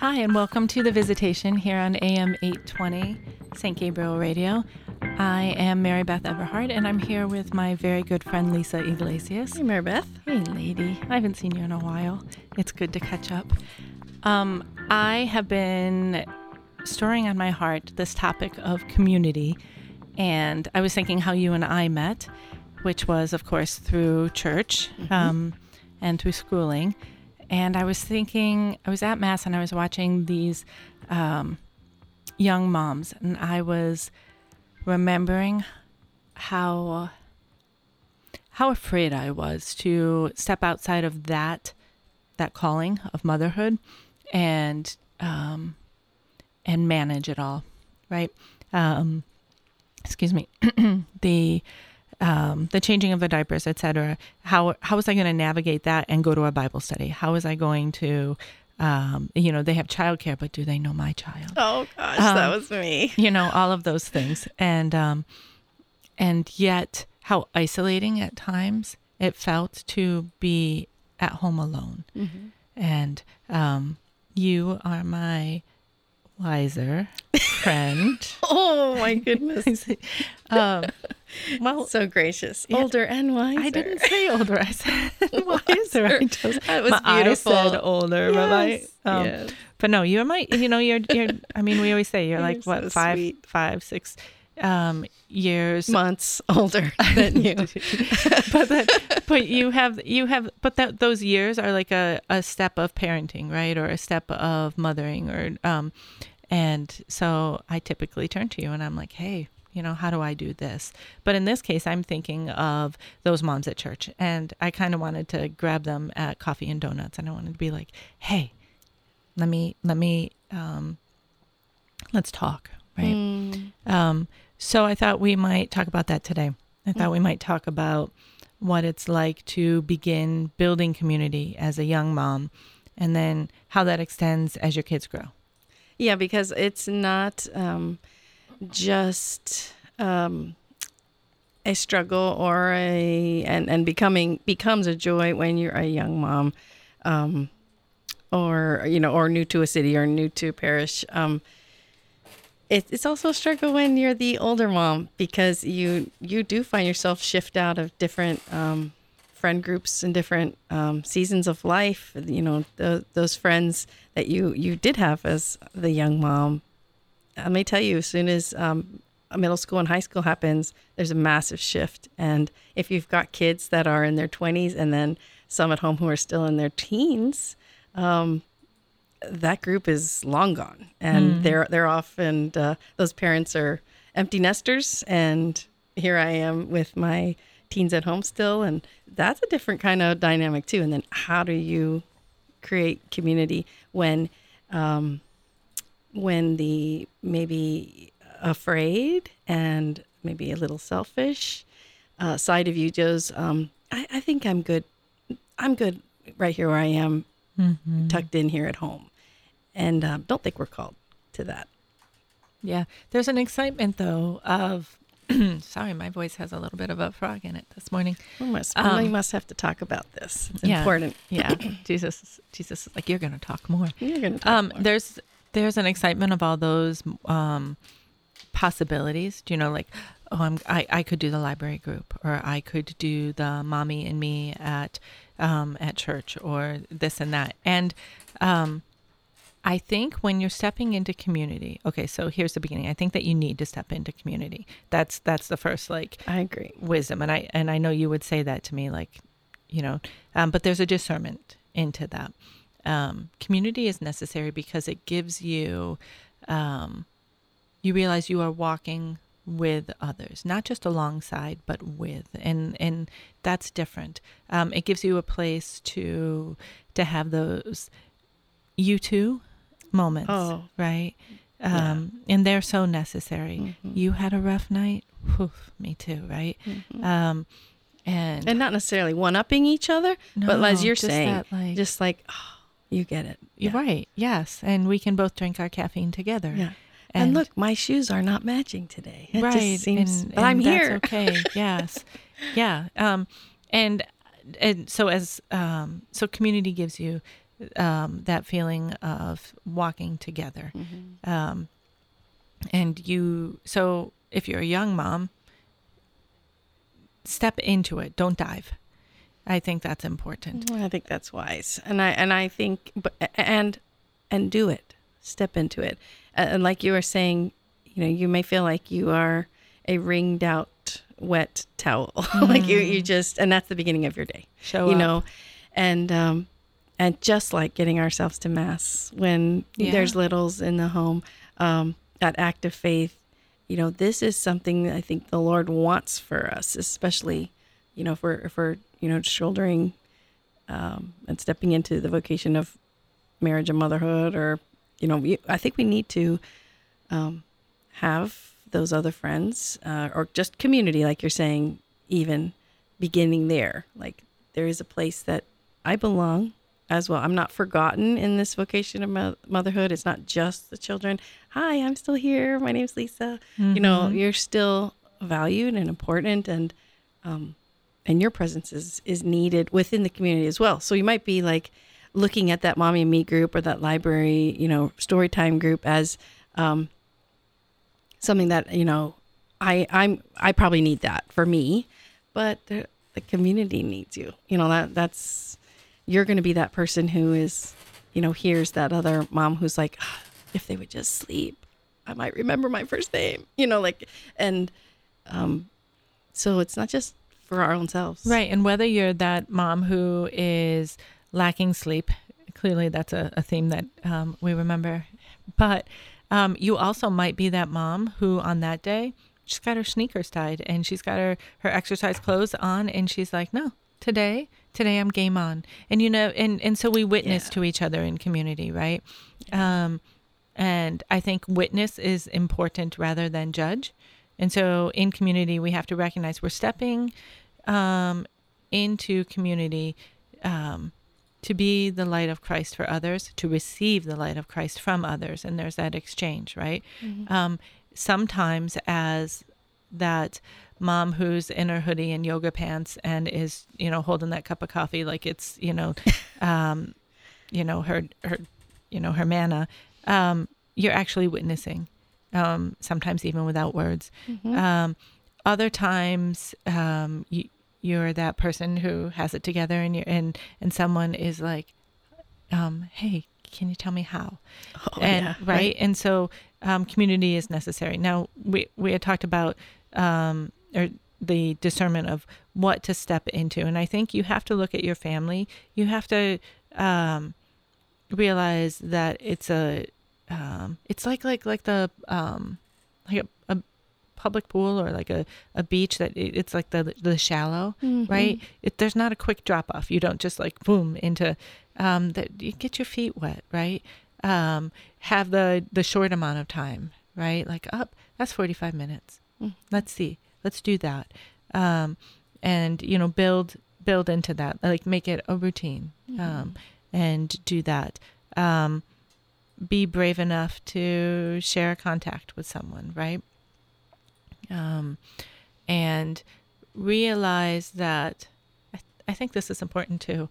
Hi, and welcome to the visitation here on AM 820 St. Gabriel Radio. I am Mary Beth Everhart, and I'm here with my very good friend Lisa Iglesias. Hey, Mary Beth. Hey, lady. I haven't seen you in a while. It's good to catch up. Um, I have been storing on my heart this topic of community, and I was thinking how you and I met, which was, of course, through church Mm-hmm. um, and through schooling. And I was thinking, I was at Mass and I was watching these um, young moms, and I was remembering how how afraid I was to step outside of that that calling of motherhood and um, and manage it all, right? Um, excuse me, the um, the changing of the diapers, etc. How how was I going to navigate that and go to a Bible study? How was I going to, um, you know, they have childcare, but do they know my child? Oh gosh, that Um, was me. you know all of those things and um and yet how isolating at times it felt to be at home alone and um you are my wiser friend Oh my goodness, um well so gracious, Yeah. older and wiser. I didn't say older. I said wiser. I just, That was my beautiful. said older, but I, Yes, um, yes. but no, you're my, you know, you're, you're, I mean, we always say you're You're like what, so five, sweet. five, six, um, years. months older than you. but that, but you have, you have, but that those years are like a, a step of parenting, right? Or a step of mothering or, um, and so I typically turn to you and I'm like, hey, you know, how do I do this? But in this case, I'm thinking of those moms at church. And I kind of wanted to grab them at coffee and donuts. And I wanted to be like, hey, let me, let me, um, let's talk, right? Mm, Um, so I thought we might talk about that today. I thought we might talk about what it's like to begin building community as a young mom and then how that extends as your kids grow. Yeah, because it's not um, just um, a struggle or a and and becoming becomes a joy when you're a young mom, um, or you know, or new to a city or new to a parish. Um, it, it's also a struggle when you're the older mom because you you do find yourself shift out of different um, friend groups and different um, seasons of life. You know, the, those friends that you you did have as the young mom. Let me tell you, as soon as um, middle school and high school happens, there's a massive shift. And if you've got kids that are in their 20s and then some at home who are still in their teens, um, that group is long gone, and they're they're off, and uh, those parents are empty nesters, and here I am with my teens at home still, and that's a different kind of dynamic too. And then how do you create community when um, when the maybe afraid and maybe a little selfish uh, side of you goes, um, I, I think I'm good. I'm good right here where I am, tucked in here at home, and um, don't think we're called to that. Yeah. There's an excitement though of sorry, my voice has a little bit of a frog in it this morning. We must, Um, we must have to talk about this. It's Yeah. important. Yeah. Jesus Jesus is like you're gonna talk more. You're going to talk Um, more. there's there's an excitement of all those um, possibilities. Do you know, like, oh, I'm I, I could do the library group, or I could do the mommy and me at um, at church, or this and that. And um, I think when you're stepping into community, okay, so here's the beginning. I think that you need to step into community. That's that's the first like I agree. wisdom and i and i know you would say that to me like you know um, but there's a discernment into that um, community is necessary because it gives you um, you realize you are walking with others not just alongside but with and and that's different um, it gives you a place to to have those you too moments Oh. right Yeah. um, and they're so necessary Mhm. you had a rough night Whew, me too right Mhm. um, and, and not necessarily one upping each other, but as you're just saying, that, like- just like, oh, you get it. you're Yeah. right yes and we can both drink our caffeine together Yeah. And, look, my shoes are not matching today. It right just seems, and, but I'm that's here. okay yes yeah um and and so as um so community gives you um, that feeling of walking together. Mm-hmm. Um, and you, so if you're a young mom, step into it. Don't dive. I think that's important. I think that's wise, and I and I think, and and do it. Step into it, and like you were saying, you know, you may feel like you are a wringed out wet towel, like you you just, and that's the beginning of your day. Show you up. know, and um, and just like getting ourselves to mass when Yeah. there's littles in the home, um, that act of faith. You know, this is something that I think the Lord wants for us, especially, you know, if we're if we're you know shouldering um, and stepping into the vocation of marriage and motherhood, or you know, we, I think we need to um, have those other friends uh, or just community, like you're saying, even beginning there. Like there is a place that I belong as well. I'm not forgotten in this vocation of motherhood. It's not just the children. Hi, I'm still here. My name's Lisa. You know, you're still valued and important, and um, and your presence is is needed within the community as well. So you might be like looking at that mommy and me group or that library, you know, story time group as um, something that you know I I'm I probably need that for me, but the, the community needs you. You know that that's you're going to be that person who is you know hears that other mom who's like "Ah, if they would just sleep I might remember my first name. You know like and um so it's not just for our own selves. Right. And whether you're that mom who is lacking sleep, clearly that's a, a theme that um, we remember. But um, you also might be that mom who on that day, she's got her sneakers tied and she's got her, her exercise clothes on and she's like, no, today, today I'm game on. And, you know, and, and so we witness Yeah. to each other in community, right? Um, and I think witness is important rather than judge. And so in community, we have to recognize we're stepping um, into community um, to be the light of Christ for others, to receive the light of Christ from others. And there's that exchange, right? Um, sometimes as that mom who's in her hoodie and yoga pants and is, you know, holding that cup of coffee like it's, you know, um, you know, her, her, you know, her manna, um, you're actually witnessing, um, sometimes even without words. Um, other times, um, you, you're that person who has it together and you and, and someone is like, um, Hey, can you tell me how? Oh, and yeah, right? and so um, community is necessary now we we had talked about um, or the discernment of what to step into. And i think you have to look at your family. You have to um, realize that it's a um, it's like like like the um, like a, a public pool or like a, a beach that it, it's like the the shallow right? It, there's not a quick drop off. You don't just like boom into um, that you get your feet wet right? Um, have the the short amount of time right? Like up that's 45 minutes let's see. Let's do that. Um, and you know build build into that like make it a routine um, and do that. Um, be brave enough to share a contact with someone right? Um, and realize that I, I think this is important too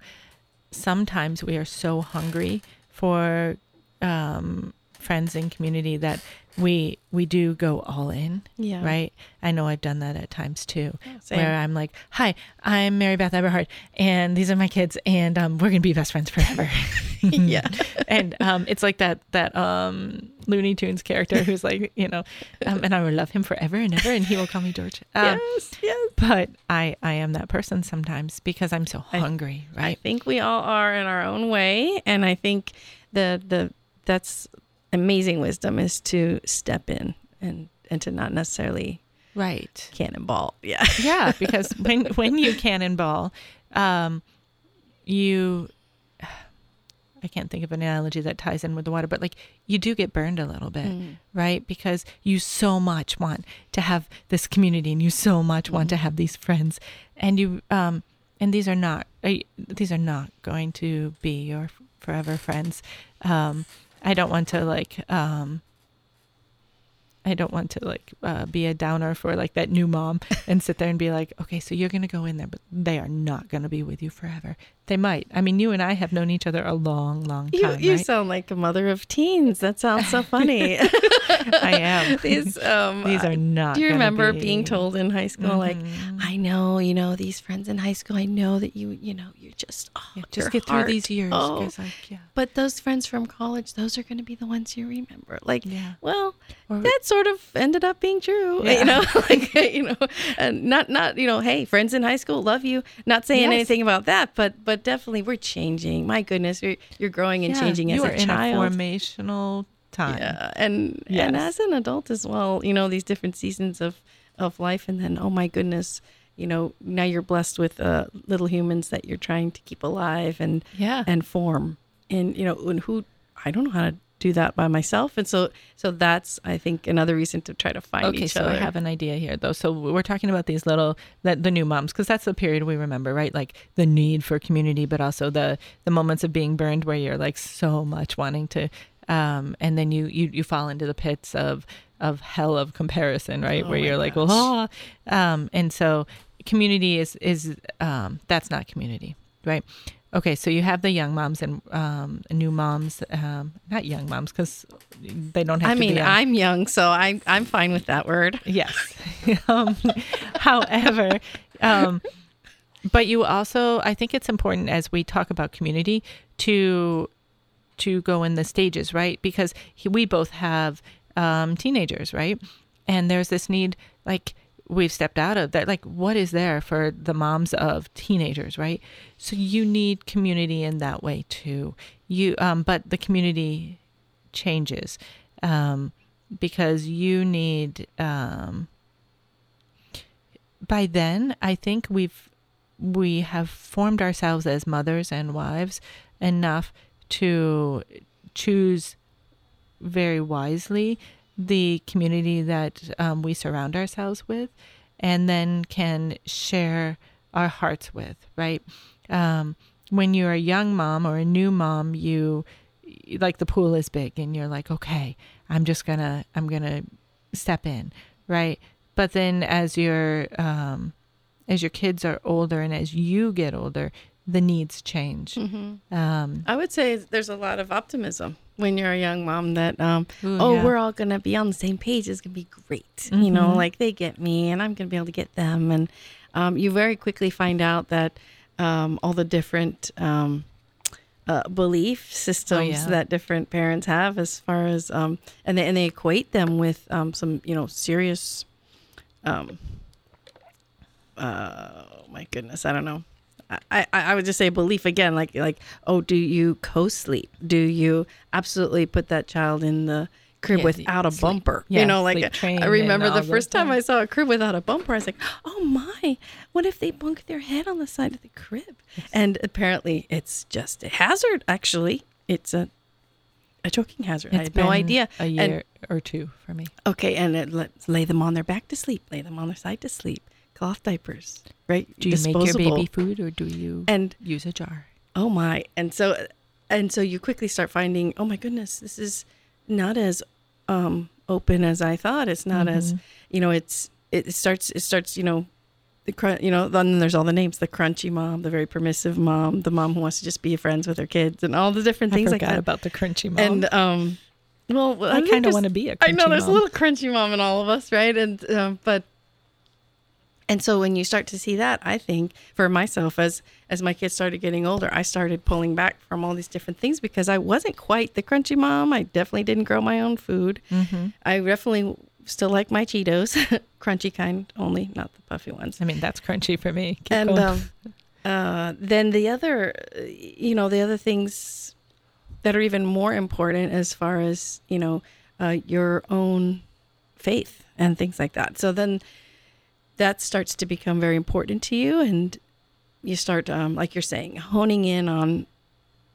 sometimes we are so hungry for um, friends and community that we we do go all in Yeah. right i know i've done that at times too same. where i'm like hi i'm mary beth eberhard and these are my kids and um, we're gonna be best friends forever Yeah. and um, it's like that that um, looney tunes character who's like you know um, and i will love him forever and ever and he will call me george um, yes, yes. but i i am that person sometimes because i'm so hungry I right i think we all are in our own way, and I think the the that's amazing wisdom is to step in and and to not necessarily right. cannonball. Yeah. yeah because when when you cannonball um you i can't think of an analogy that ties in with the water but like you do get burned a little bit right? Because you so much want to have this community and you so much want to have these friends. And you um and these are not uh, these are not going to be your forever friends. Um i don't want to like um I don't want to like uh, be a downer for like that new mom and sit there and be like, okay, so you're gonna go in there, but they are not gonna be with you forever. They might. I mean, you and I have known each other a long, long time. you right? sound like a mother of teens. That sounds so funny. I am. these um, These are not. Do you remember be- being told in high school, like, Mhm. I know, you know, these friends in high school, I know that you, you know, you're just, oh, Yeah, just get heart. through these years. Oh. like, yeah. But those friends from college, those are going to be the ones you remember. Like, Yeah. well, Or- that sort of ended up being true, Yeah. you know, like, you know, and not, not, you know, hey, friends in high school, love you. Not saying Yes. anything about that, but, but definitely we're changing. My goodness, you're, you're growing and Yeah, changing you as are a in child. a formational time. Yeah, and and as an adult as well, you know these different seasons of of life, and then oh my goodness, you know now you're blessed with uh, little humans that you're trying to keep alive and Yeah. and form, and you know and who I don't know how to do that by myself, and so so that's I think another reason to try to find Okay, each so other. I have an idea here, though. So we're talking about these little, the, the new moms, because that's the period we remember, right? Like the need for community, but also the the moments of being burned, where you're like so much wanting to, um, and then you you you fall into the pits of of hell of comparison, right? Oh where you're like, gosh. well, ah, um, and so community is is um, that's not community, right? Okay, so you have the young moms and um, new moms, um, not young moms because they don't have I to mean, be. young. I'm young, so I'm I'm fine with that word. Yes. um, however, um, but you also, I think it's important as we talk about community to to go in the stages, right? Because he, we both have um, teenagers, right? And there's this need, like we've stepped out of that. Like, what is there for the moms of teenagers, right? So you need community in that way too. You, um, but the community changes um, because you need. Um, by then, I think we've we have formed ourselves as mothers and wives enough to choose very wisely the community that um, we surround ourselves with and then can share our hearts with right? Um, when you're a young mom or a new mom you like the pool is big and you're like okay i'm just gonna i'm gonna step in right? But then as your um, as your kids are older and as you get older the needs change. Mm-hmm. um, I would say there's a lot of optimism when you're a young mom that um, Ooh, oh yeah. we're all gonna be on the same page it's gonna be great you know Mhm. like they get me and i'm gonna be able to get them and um, you very quickly find out that um, all the different um, uh, belief systems yeah. that different parents have as far as um, and they and they equate them with um, some you know serious um, uh, oh my goodness i don't know I, I I would just say belief again, like like oh, do you co-sleep? Do you absolutely put that child in the crib Yeah, without a sleep- bumper? yeah, you know, like I remember the first time I saw a crib without a bumper, I was like, oh my, what if they bunk their head on the side of the crib? And apparently, it's just a hazard. Actually, it's a a choking hazard. I It's had no idea. a And- year or two for me Okay, and it, let's lay them on their back to sleep. Lay them on their side to sleep. Cloth diapers, right? do you make your baby food or do you And use a jar oh my, and so and so you quickly start finding, oh my goodness, this is not as um, open as I thought. It's not as Mhm. you know. It's it starts it starts you know. The crun- you know, then there's all the names: the crunchy mom, the very permissive mom, the mom who wants to just be friends with her kids, and all the different things I forgot like that. about the crunchy mom And um, well, I kind of want to be a crunchy I know there's mom. a little crunchy mom in all of us, right? And um, but and so when you start to see that, I think for myself as as my kids started getting older, I started pulling back from all these different things because I wasn't quite the crunchy mom. I definitely didn't grow my own food. Mhm. I definitely still like my Cheetos, crunchy kind only, not the puffy ones I mean that's crunchy for me Keep and um, uh, then the other, you know, the other things that are even more important as far as you know uh, your own faith and things like that. So then that starts to become very important to you, and you start, um, like you're saying, honing in on,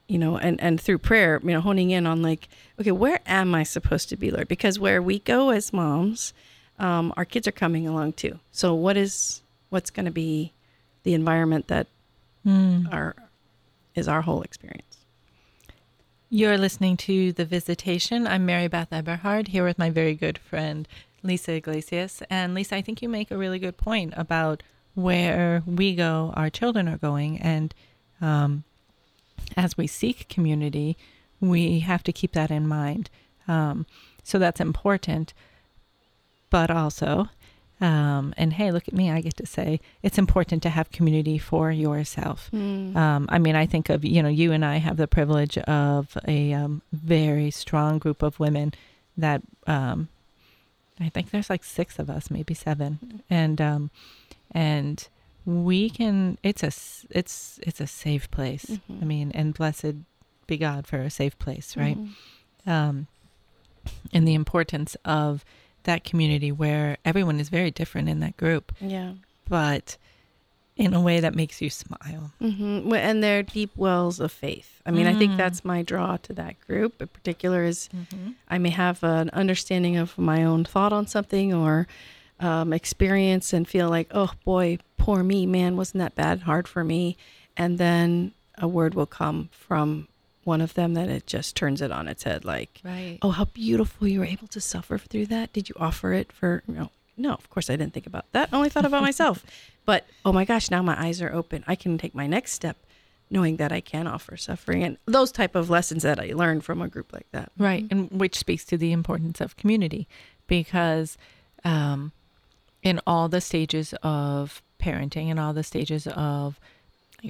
you know, and and through prayer, you know, honing in on like, okay, where am I supposed to be, Lord? Because where we go as moms, um, our kids are coming along too. So what is what's going to be the environment that Mm. our is our whole experience. You're listening to The Visitation. I'm Mary Beth Eberhard here with my very good friend Lisa Iglesias. And Lisa, I think you make a really good point about where we go, our children are going, and um, as we seek community, we have to keep that in mind. Um, so that's important. But also, um, and hey, look at me, I get to say it's important to have community for yourself. Mm. Um, I mean, I think of, you know, you and I have the privilege of a um, very strong group of women that um, I think there's like six of us, maybe seven. And, um, and, we can it's a it's it's a safe place Mhm. i mean and blessed be god for a safe place right Mhm. um and the importance of that community where everyone is very different in that group Yeah. but in a way that makes you smile Mm-hmm. And they're deep wells of faith. I mean, I think Mm. that's my draw to that group in particular is I may have an understanding of my own thought on something or um, experience and feel like, oh boy, poor me, man, wasn't that bad, hard for me. And then a word will come from one of them that it just turns it on its head like, right oh, how beautiful you were able to suffer through that. Did you offer it for, you know, no, of course I didn't think about that. I only thought about myself. But oh my gosh, now my eyes are open. I can take my next step knowing that I can offer suffering and those type of lessons that I learned from a group like that. right and which speaks to the importance of community because um in all the stages of parenting and all the stages of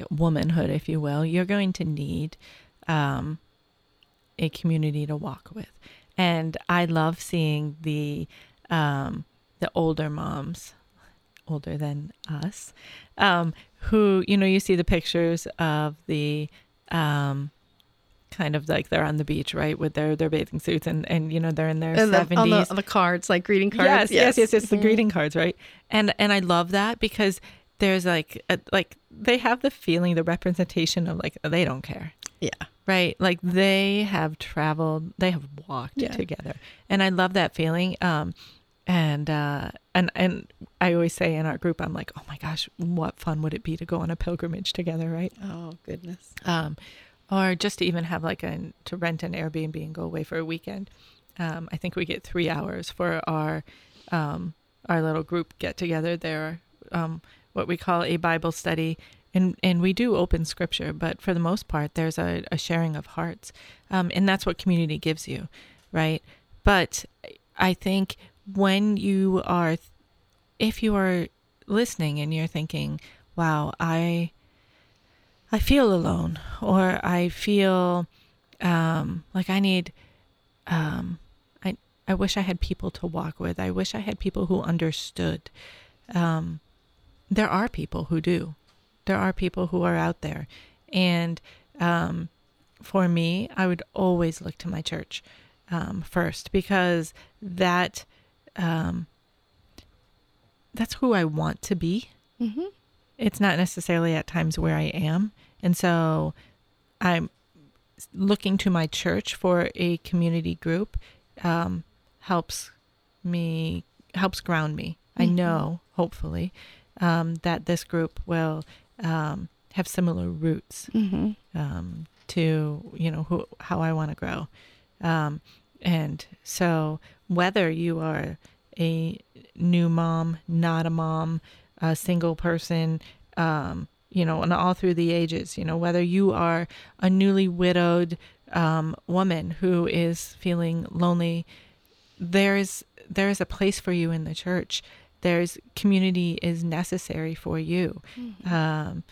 womanhood if you will you're going to need um a community to walk with and i love seeing the um the older moms older than us um who you know you see the pictures of the um kind of like they're on the beach right with their their bathing suits and and you know they're in their And the- 70s on the, the cards, like greeting cards. Yes, yes, yes, yes. The Mhm. greeting cards, right? And and I love that because there's like a, like they have the feeling, the representation of like they don't care, Yeah. right? Like they have traveled, they have walked Yeah. together, and I love that feeling. Um, and uh, and and I always say in our group, I'm like, oh my gosh, what fun would it be to go on a pilgrimage together, right? Oh goodness. um, or just to even have like a to rent an Airbnb and go away for a weekend. Um, I think we get three hours for our um, our little group get together. There, um, what we call a Bible study, and and we do open Scripture, but for the most part, there's a, a sharing of hearts, um, and that's what community gives you, right? But I think when you are, if you are listening and you're thinking, "Wow, I." I feel alone, or I feel um, like I need. Um, I I wish I had people to walk with. I wish I had people who understood. Um, there are people who do. There are people who are out there, and um, for me, I would always look to my church um, first because that um, that's who I want to be Mm-hmm. it's not necessarily at times where I am. And so I'm looking to my church for a community group um, helps me, helps ground me. I Mhm. know, hopefully, um, that this group will um, have similar roots Mm-hmm. um, to you know who how I want to grow, um, and so whether you are a new mom, not a mom, a single person, um, you know, and all through the ages, you know, whether you are a newly widowed um, woman who is feeling lonely, there's there is a place for you in the church. There's community is necessary for you. Mm-hmm. Um,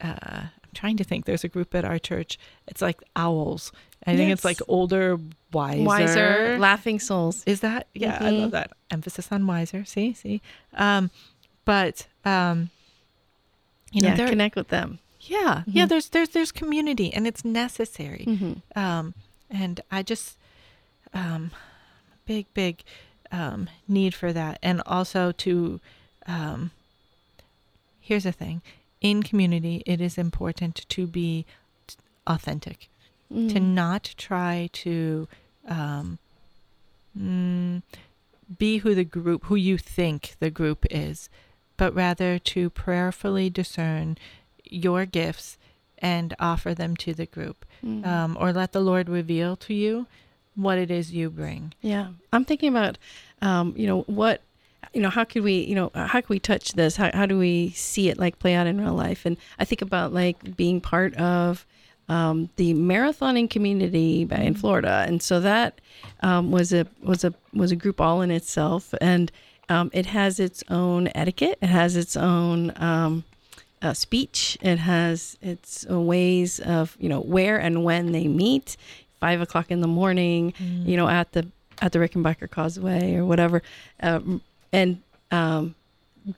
uh, I'm trying to think. There's a group at our church. It's like owls. I think it's like older, wiser. Wiser, laughing souls. Is that? Yeah, I Mhm. love that emphasis on wiser. See, see. Um, but um, you know, yeah, connect with them. yeah, yeah. Mhm. There's there's there's community, and it's necessary. Mm-hmm. Um, and I just um, big big um, need for that, and also to um, here's the thing: in community, it is important to be authentic Mm-hmm. to not try to um, mm, be who the group, who you think the group is, but rather to prayerfully discern your gifts and offer them to the group, Mhm. um, or let the Lord reveal to you what it is you bring. Yeah, I'm thinking about, um, you know, what you know, how could we, you know, how can we touch this? How, how do we see it like play out in real life? And I think about like being part of um, the marathoning community in Florida, and so that um, was a was a was a group all in itself, and um, it has its own etiquette. It has its own um, uh, speech. It has its ways of you know where and when they meet. Five o'clock in the morning, mm. you know, at the at the Rickenbacker Causeway or whatever, um, and um,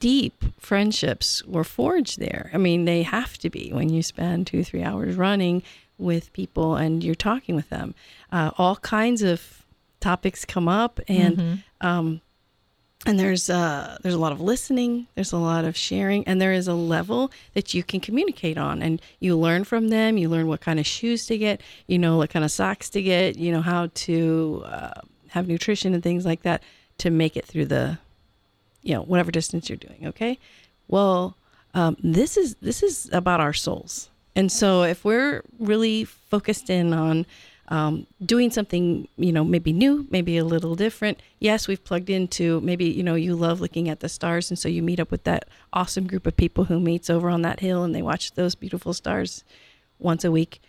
deep friendships were forged there. I mean, they have to be when you spend two three hours running with people and you're talking with them. Uh, all kinds of topics come up, and mm-hmm. um, and there's uh, there's a lot of listening there's a lot of sharing and there is a level that you can communicate on and you learn from them you learn what kind of shoes to get you know what kind of socks to get you know how to uh, have nutrition and things like that to make it through the you know whatever distance you're doing okay well um, this is this is about our souls and so if we're really focused in on um, doing something, you know, maybe new, maybe a little different. Yes, we've plugged into maybe, you know, you love looking at the stars. And so you meet up with that awesome group of people who meets over on that hill and they watch those beautiful stars once a week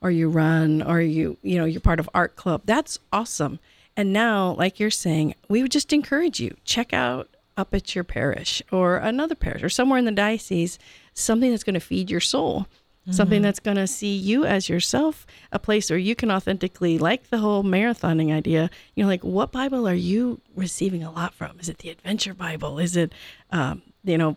or you run or you, you know, you're part of art club. That's awesome. And now, like you're saying, we would just encourage you check out up at your parish or another parish or somewhere in the diocese something that's going to feed your soul mm-hmm. something that's going to see you as yourself, a place where you can authentically, like the whole marathoning idea, you know, like what Bible are you receiving a lot from? Is it the Adventure Bible? Is it, um, you know,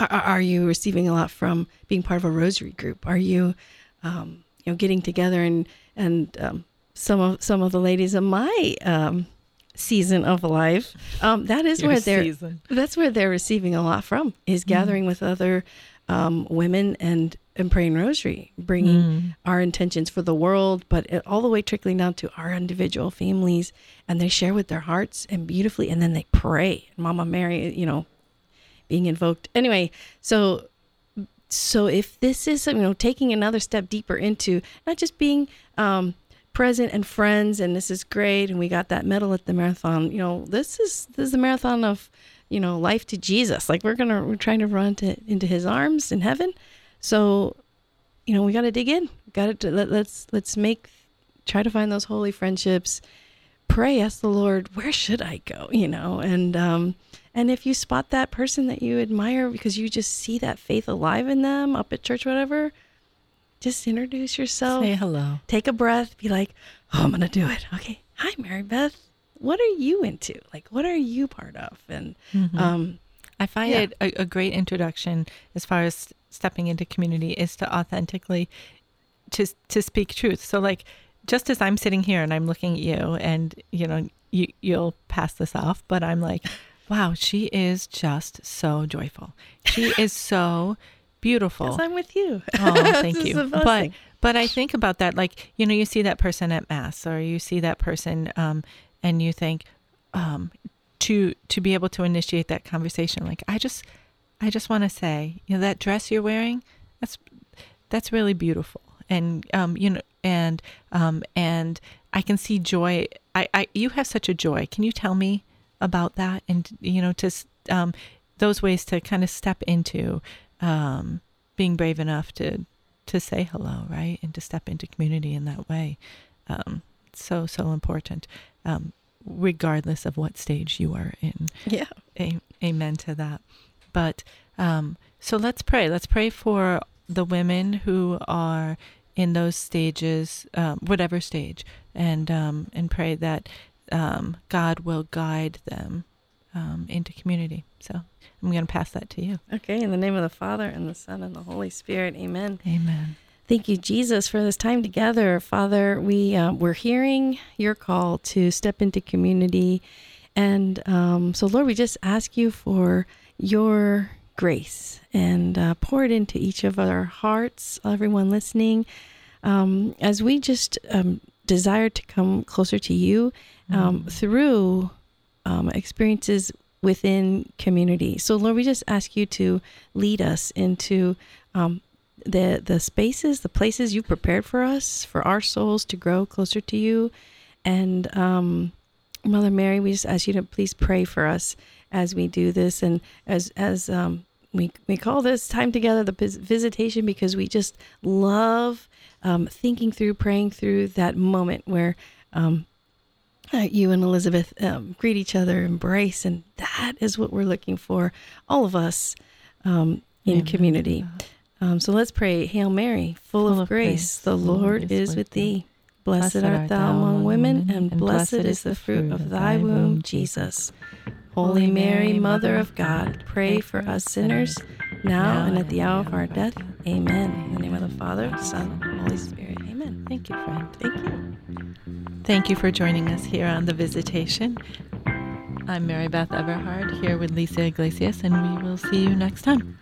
are, are, you receiving a lot from being part of a rosary group? Are you, um, you know, getting together and and um, some of some of the ladies of my um, season of life. Um, that is Your where they're season. that's where they're receiving a lot from is mm-hmm. gathering mm. with other um, women and and praying rosary, bringing mm. our intentions for the world, but it, all the way trickling down to our individual families, and they share with their hearts and beautifully, and then they pray. Mama Mary, you know, being invoked. Anyway, so so if this is you know taking another step deeper into not just being um, present and friends, and this is great, and we got that medal at the marathon. You know, this is this is a marathon of you know, life to Jesus. Like we're gonna we're trying to run to into His arms in heaven. So, you know, we got to dig in. Got to let, let's let's make try to find those holy friendships. Pray, ask the Lord, where should I go? You know, and um, and if you spot that person that you admire because you just see that faith alive in them up at church, whatever, just introduce yourself. Say hello. Take a breath. Be like, oh, I'm gonna do it. Okay. Hi, Mary Beth what are you into? Like, what are you part of? And mm-hmm. um, I find yeah. it a, a, great introduction as far as stepping into community is to authentically to to speak truth. So like just as I'm sitting here and I'm looking at you and you know you you'll pass this off, but I'm like, wow, she is just so joyful. She is so beautiful. Yes, I'm with you. Oh, thank you. But but I think about that, like you know, you see that person at mass, or you see that person um, and you think um, to to be able to initiate that conversation like i just i just want to say you know that dress you're wearing that's that's really beautiful and um, you know and um, and i can see joy I, I you have such a joy can you tell me about that and you know to um, those ways to kind of step into um, being brave enough to to say hello right and to step into community in that way um, so so important um, regardless of what stage you are in. Yeah. A- amen to that. But um, so let's pray. Let's pray for the women who are in those stages, um, whatever stage, and um, and pray that um, God will guide them um, into community. So I'm going to pass that to you. Okay. In the name of the Father and the Son and the Holy Spirit. Amen. Amen. Thank you, Jesus, for this time together. Father, we, uh, we're hearing your call to step into community. And um, so, Lord, we just ask you for your grace and uh, pour it into each of our hearts, everyone listening, um, as we just um, desire to come closer to you mm. through um, experiences within community. So, Lord, we just ask you to lead us into um, the the spaces, the places you've prepared for us, for our souls to grow closer to you, and um, Mother Mary, we just ask you to please pray for us as we do this, and as as um, we we call this time together the visitation because we just love um, thinking through, praying through that moment where um, uh, you and Elizabeth um, greet each other, embrace, and that is what we're looking for, all of us um, in Amen. community. Um, so let's pray. Hail Mary, full, full of, grace, grace, the Lord, is with thee. Blessed art thou among women, and blessed is the fruit of thy womb, Jesus. Holy Mary, Mother of God, pray for us sinners, now and at the hour of our death. Amen. In the name of the Father, Son, and Holy Spirit. Thank you, friend. Thank you. Thank you for joining us here on The Visitation. I'm Mary Beth Everhard here with Lisa Iglesias, and we will see you next time.